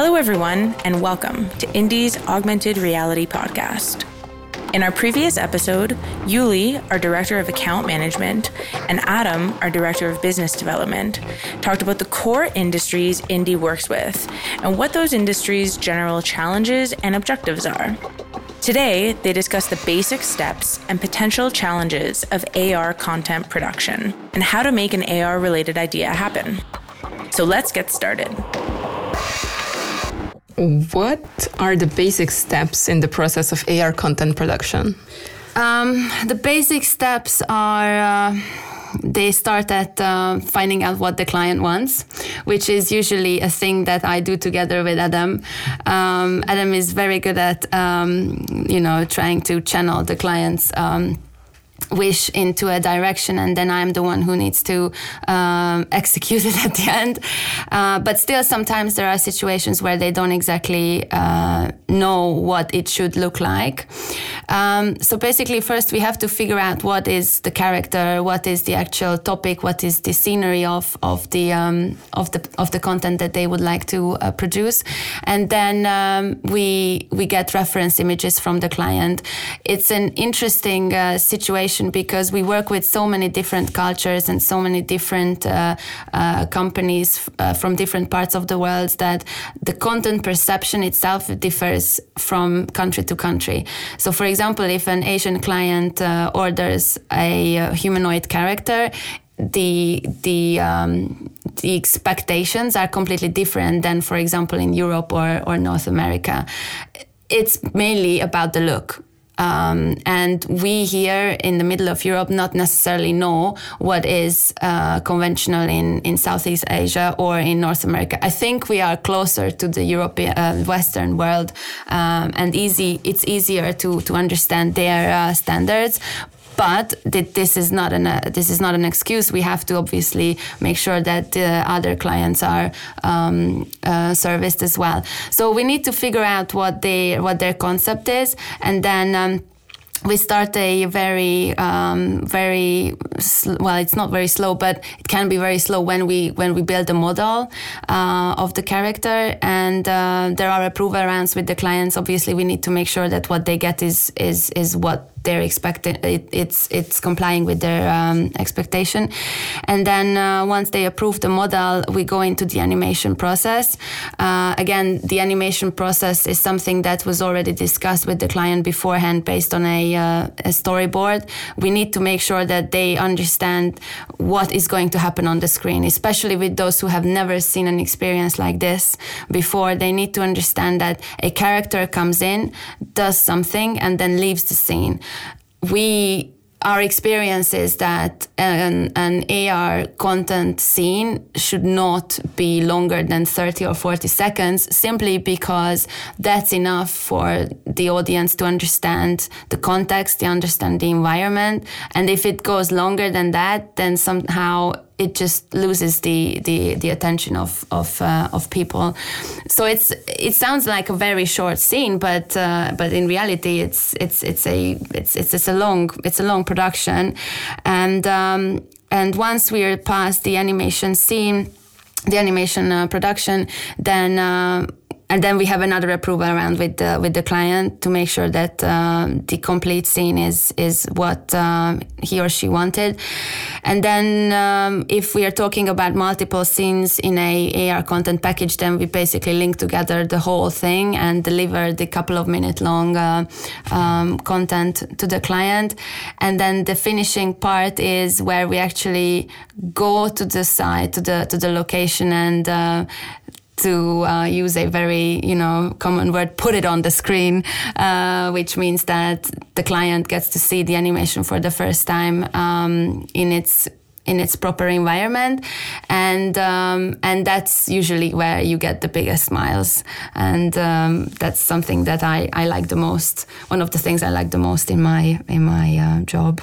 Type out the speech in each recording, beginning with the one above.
Hello, everyone, and welcome to INDE's Augmented Reality Podcast. In our previous episode, Yuli, our Director of Account Management, and Adam, our Director of Business Development, talked about the core industries INDE works with and what those industries' general challenges and objectives are. Today, they discuss the basic steps and potential challenges of AR content production and how to make an AR related idea happen. So let's get started. What are the basic steps in the process of AR content production? Um, the basic steps are. Uh, they start at uh, finding out what the client wants, which is usually a thing that I do together with Adam. Um, Adam is very good at, um, you know, trying to channel the client's um, wish into a direction and then i'm the one who needs to um, execute it at the end. Uh, but still sometimes there are situations where they don't exactly uh, know what it should look like. Um, so basically first we have to figure out what is the character what is the actual topic what is the scenery of, of the um, of the of the content that they would like to uh, produce. And then um, we we get reference images from the client. It's an interesting uh, because we work with so many different cultures and so many different uh, uh, companies uh, from different parts of the world that the content perception itself differs from country to country. So, for example, if an Asian client uh, orders a uh, humanoid character, the the um, the expectations are completely different than, for example, in Europe or or North America. It's mainly about the look. Um, and we here in the middle of Europe not necessarily know what is uh, conventional in, in Southeast Asia or in North America. I think we are closer to the European uh, Western world um, and easy. It's easier to to understand their uh, standards but this is not an uh, this is not an excuse. We have to obviously make sure that uh, other clients are um, uh, serviced as well. So we need to figure out what they what their concept is, and then. Um, we start a very um, very sl- well it's not very slow but it can be very slow when we when we build a model uh, of the character and uh, there are approval rounds with the clients obviously we need to make sure that what they get is is is what they're expecting it, it's it's complying with their um, expectation. And then uh, once they approve the model we go into the animation process. Uh, again the animation process is something that was already discussed with the client beforehand based on a, uh, a storyboard. We need to make sure that they understand what is going to happen on the screen especially with those who have never seen an experience like this before. They need to understand that a character comes in does something and then leaves the scene we our experience is that an, an, AR content scene should not be longer than 30 or 40 seconds simply because that's enough for the audience to understand the context, to understand the environment. And if it goes longer than that, then somehow it just loses the the, the attention of of uh, of people. So it's it sounds like a very short scene, but uh, but in reality, it's it's it's a it's it's, it's a long it's a long production, and um, and once we're past the animation scene the animation uh, production, then uh, and then we have another approval round with the, with the client to make sure that uh, the complete scene is is what uh, he or she wanted. And then um, if we are talking about multiple scenes in a AR content package, then we basically link together the whole thing and deliver the couple of minute long uh, um, content to the client. And then the finishing part is where we actually go to the site, to the to the location and uh, to uh, use a very you know common word put it on the screen uh, which means that the client gets to see the animation for the first time um, in its in its proper environment. And um, and that's usually where you get the biggest smiles. And um, that's something that I, I like the most one of the things I like the most in my in my uh, job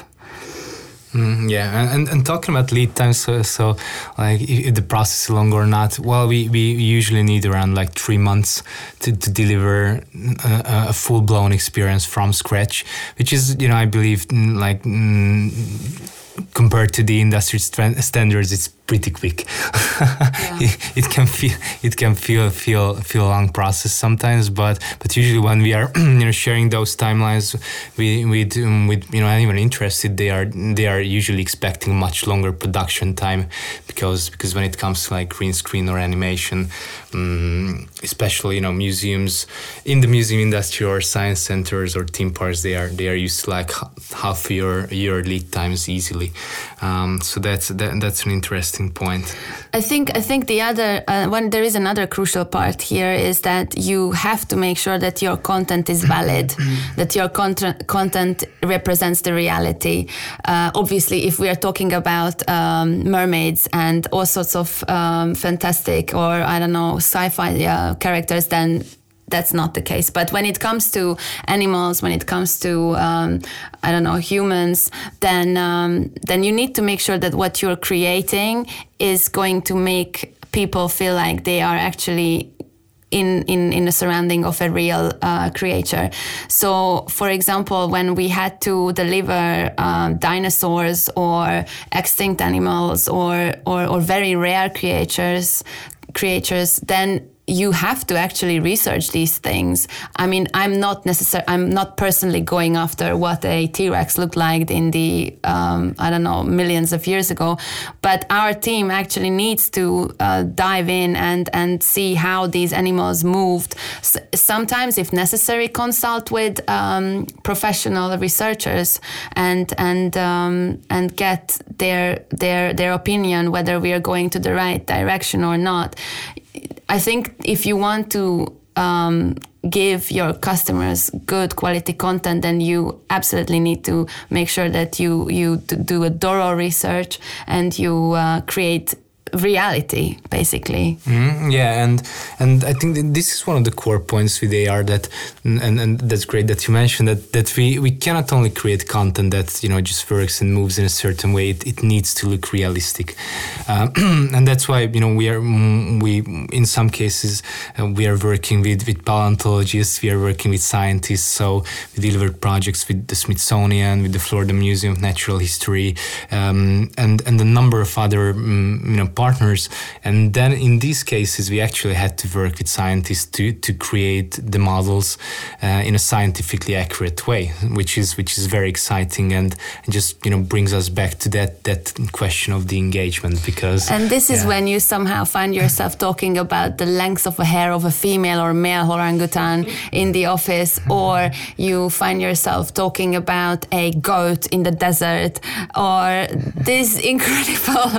Mm, yeah, and, and talking about lead times, so, so like if the process is long or not, well, we, we usually need around like three months to, to deliver a, a full blown experience from scratch, which is, you know, I believe mm, like mm, compared to the industry st- standards, it's pretty quick. it, it, can feel it can feel feel feel a long process sometimes, but but usually when we are you know sharing those timelines with with um, with you know anyone interested, they are they are usually expecting much longer production time because because when it comes to like green screen or animation, um, especially you know museums in the museum industry or science centers or theme parks, they are they are used to like half year year lead times easily. Um, so that's that, that's an interesting point. I think I think the other uh, one there is another crucial part here is that you have to make sure that your content is valid, that your content content represents the reality. Uh, obviously, if we are talking about um, mermaids and all sorts of um, fantastic or I don't know sci-fi uh, characters, then that's not the case. But when it comes to animals, when it comes to um, I don't know humans, then um, then you need to make sure that what you're creating is going to make people feel like they are actually in, in, in the surrounding of a real uh, creature. So, for example, when we had to deliver um, dinosaurs or extinct animals or, or, or very rare creatures, creatures, then you have to actually research these things. I mean, I'm not necessarily, I'm not personally going after what a T-Rex looked like in the, um, I don't know, millions of years ago, but our team actually needs to uh, dive in and and see how these animals moved. S- sometimes, if necessary, consult with um, professional researchers and and um, and get their their their opinion whether we are going to the right direction or not I think if you want to um, give your customers good quality content, then you absolutely need to make sure that you you do a thorough research and you uh, create reality basically. Mm, yeah and and i think this is one of the core points with ar that and, and that's great that you mentioned that that we we cannot only create content that you know just works and moves in a certain way. It, it needs to look realistic. Uh, and that's why you know we are mm, we in some cases uh, we are working with with paleontologists we are working with scientists. So we delivered projects with the smithsonian with the florida museum of natural history um, and and a number of other um, you know partners. And then in these cases, we actually had to work with scientists to, to create the models uh, in a scientifically accurate way, which is which is very exciting and, and just you know brings us back to that that question of the engagement because. And this is yeah. when you somehow find yourself talking about the length of a hair of a female or male orangutan in the office, or you find yourself talking about a goat in the desert, or this incredible,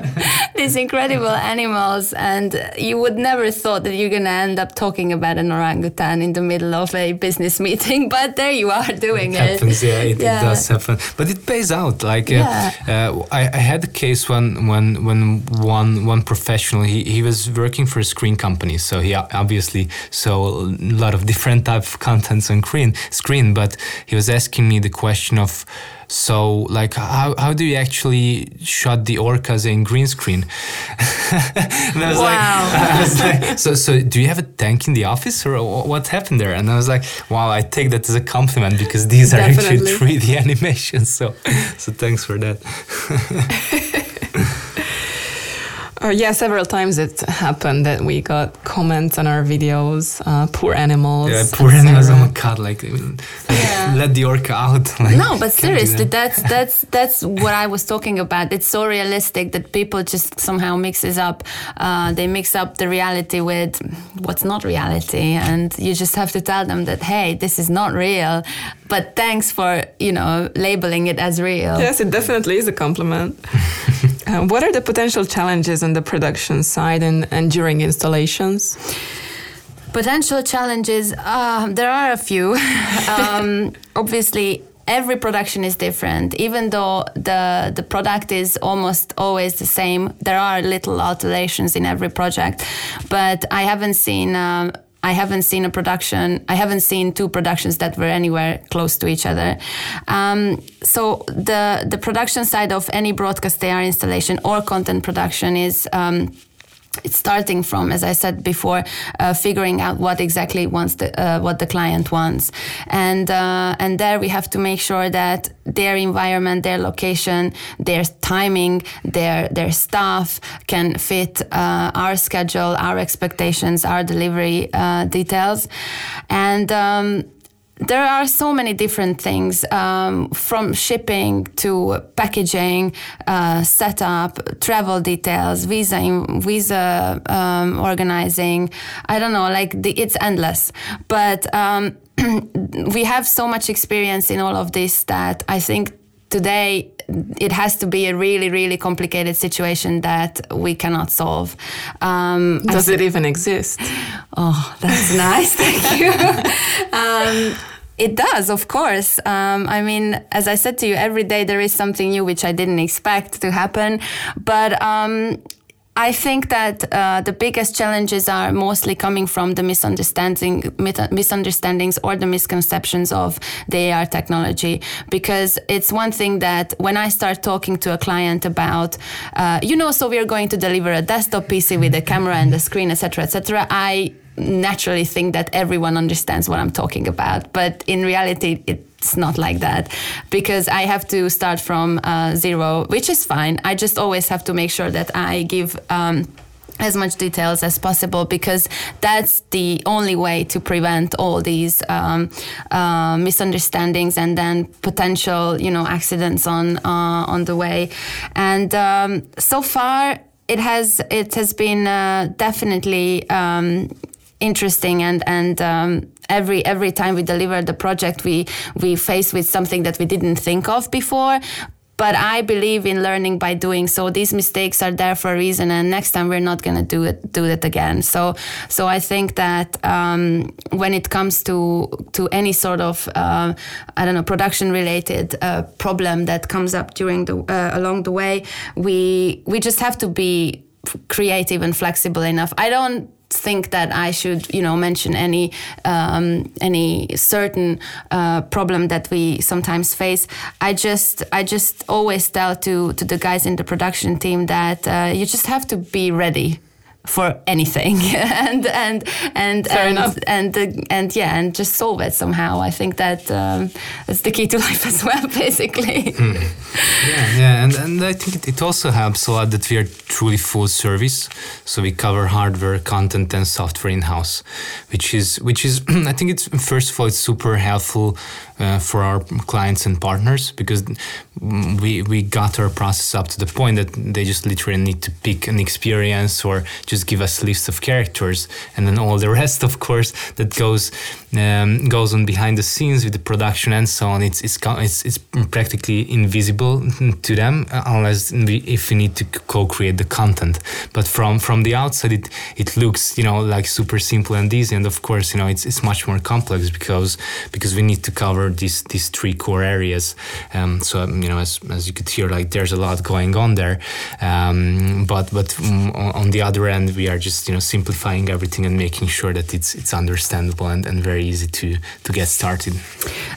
this incredible incredible animals, and you would never thought that you're gonna end up talking about an orangutan in the middle of a business meeting, but there you are doing it. Happens, it. yeah, it, yeah. it, does happen, but it pays out. Like, uh, yeah. uh, I, I, had a case when when when one one professional he, he was working for a screen company, so he obviously saw a lot of different type of contents on screen screen, but he was asking me the question of so, like, how, how do you actually shot the orcas in green screen? and I was, wow. like, like, so, so do you have a tank in the office or what happened there? And I was like, wow, I take that as a compliment because these are Definitely. actually 3D animations. So, so thanks for that. Uh, yeah, several times it happened that we got comments on our videos. Uh, poor animals. Yeah, poor animals. Oh my god! Like, yeah. let the orca out. Like, no, but seriously, that. that's that's that's what I was talking about. It's so realistic that people just somehow mixes up. Uh, they mix up the reality with what's not reality, and you just have to tell them that hey, this is not real. But thanks for you know labeling it as real. Yes, it definitely is a compliment. Uh, what are the potential challenges on the production side and, and during installations? Potential challenges, uh, there are a few. um, obviously, every production is different. Even though the the product is almost always the same, there are little alterations in every project. But I haven't seen. Um, I haven't seen a production. I haven't seen two productions that were anywhere close to each other. Um, so the the production side of any broadcast AR installation or content production is. Um, it's starting from, as I said before, uh, figuring out what exactly wants the uh, what the client wants, and uh, and there we have to make sure that their environment, their location, their timing, their their staff can fit uh, our schedule, our expectations, our delivery uh, details, and. Um, there are so many different things um, from shipping to packaging, uh, setup, travel details, visa visa um, organizing. I don't know, like the, it's endless. But um, we have so much experience in all of this that I think today it has to be a really really complicated situation that we cannot solve um, does it even exist oh that's nice thank you um, it does, of course. Um, I mean, as I said to you, every day there is something new which I didn't expect to happen. But um, I think that uh, the biggest challenges are mostly coming from the misunderstanding, misunderstandings or the misconceptions of the AR technology. Because it's one thing that when I start talking to a client about, uh, you know, so we are going to deliver a desktop PC with a camera and a screen, etc., etc. I naturally think that everyone understands what I'm talking about, but in reality, it's not like that because I have to start from uh, zero, which is fine. I just always have to make sure that I give. Um, as much details as possible because that's the only way to prevent all these um, uh, misunderstandings and then potential you know accidents on uh, on the way and um, so far it has it has been uh, definitely um, interesting and and um, every every time we deliver the project we we face with something that we didn't think of before but I believe in learning by doing so. These mistakes are there for a reason, and next time we're not going to do it do it again. So, so I think that um, when it comes to to any sort of uh, I don't know production related uh, problem that comes up during the uh, along the way, we we just have to be creative and flexible enough. I don't think that I should, you know, mention any um, any certain uh, problem that we sometimes face. I just I just always tell to to the guys in the production team that uh, you just have to be ready for anything and and and Fair and, enough. and and, and yeah and just solve it somehow i think that um, that's the key to life as well basically mm. yeah yeah and, and i think it, it also helps a lot that we are truly full service so we cover hardware content and software in-house which is which is i think it's first of all it's super helpful uh, for our clients and partners because we we got our process up to the point that they just literally need to pick an experience or just give us list of characters and then all the rest of course that goes um, goes on behind the scenes with the production and so on. It's it's it's, it's practically invisible to them uh, unless we, if we need to co-create the content. But from from the outside it it looks you know like super simple and easy. And of course you know it's it's much more complex because because we need to cover these these three core areas. Um, so um, you know as, as you could hear like there's a lot going on there. Um, but but on the other end we are just you know simplifying everything and making sure that it's it's understandable and, and very easy to to get started.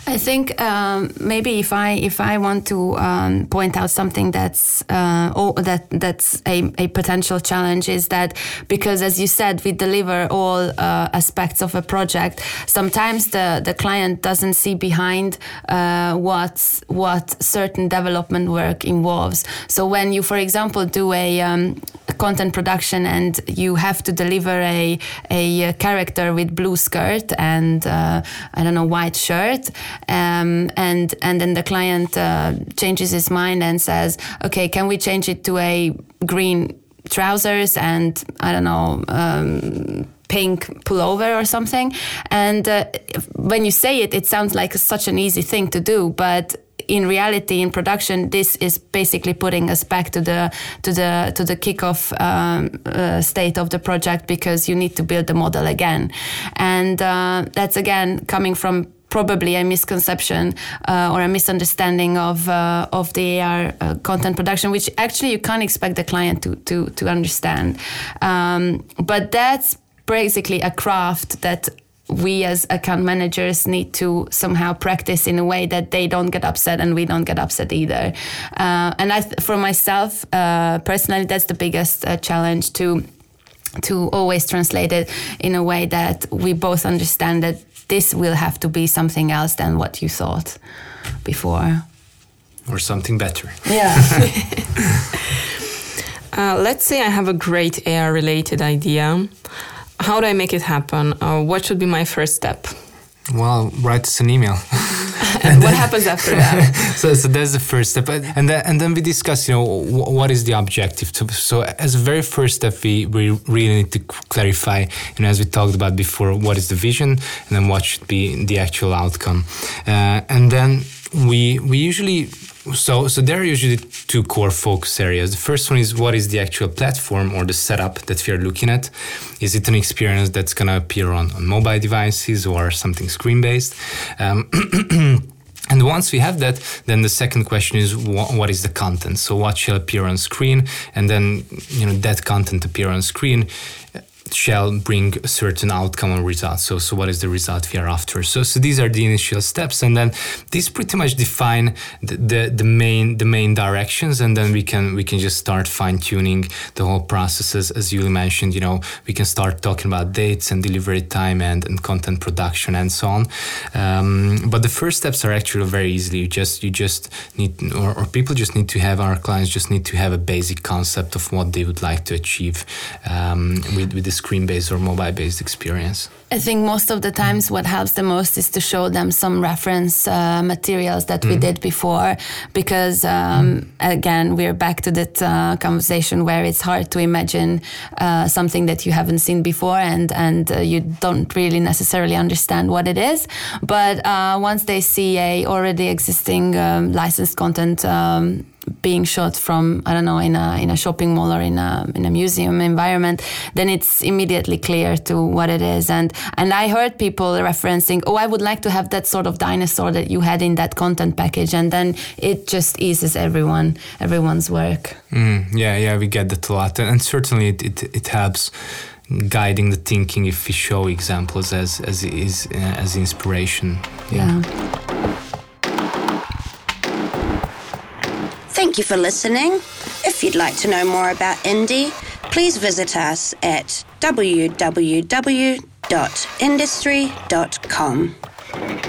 I think um, maybe if I if I want to um, point out something that's uh, oh, that that's a, a potential challenge is that because as you said we deliver all uh, aspects of a project sometimes the the client doesn't see behind uh, what what certain development work involves. So when you for example do a um, content production and you have to deliver a a character with blue skirt and uh, I don't know white shirt. Um, and and then the client uh, changes his mind and says okay can we change it to a green trousers and I don't know um, pink pullover or something? And uh, when you say it it sounds like such an easy thing to do but in reality, in production, this is basically putting us back to the to the to the kickoff um, uh, state of the project because you need to build the model again, and uh, that's again coming from probably a misconception uh, or a misunderstanding of uh, of the AR uh, content production, which actually you can't expect the client to to to understand. Um, but that's basically a craft that we as account managers need to somehow practice in a way that they don't get upset and we don't get upset either. Uh, and I, for myself uh, personally, that's the biggest uh, challenge to to always translate it in a way that we both understand that this will have to be something else than what you thought before. Or something better. Yeah. uh, let's say I have a great AR related idea. How do I make it happen? Uh, what should be my first step? Well, write us an email. and what happens after that? so, so that's the first step, and then and then we discuss, you know, what is the objective. To, so as a very first step, we we really need to clarify, you know, as we talked about before, what is the vision, and then what should be the actual outcome, uh, and then we we usually so so there are usually two core focus areas. The first one is what is the actual platform or the setup that we are looking at. Is it an experience that's going to appear on, on mobile devices or something screen based? Um, And once we have that, then the second question is wh- what is the content? So what shall appear on screen? And then you know that content appear on screen shall bring a certain outcome or result. So, so what is the result we are after? So, so these are the initial steps, and then these pretty much define the, the, the main the main directions, and then we can we can just start fine tuning the whole processes. As, you mentioned, you know, we can start talking about dates and delivery time and, and content production and so on. Um, but the first steps are actually very easily. You just you just need, or, or people just need to have our clients just need to have a basic concept of what they would like to achieve um, with with this screen based or mobile based experience? I think most of the times what helps the most is to show them some reference uh, materials that mm. we did before, because um, mm. again, we're back to that uh, conversation where it's hard to imagine uh, something that you haven't seen before and, and uh, you don't really necessarily understand what it is. But uh, once they see a already existing um, licensed content um, being shot from I don't know in a in a shopping mall or in a in a museum environment, then it's immediately clear to what it is. And and I heard people referencing, oh, I would like to have that sort of dinosaur that you had in that content package, and then it just eases everyone everyone's work. Mm, yeah, yeah, we get that a lot, and certainly it it, it helps guiding the thinking if we show examples as as is uh, as inspiration. yeah. yeah. You for listening. If you'd like to know more about INDE, please visit us at www.indestry.com.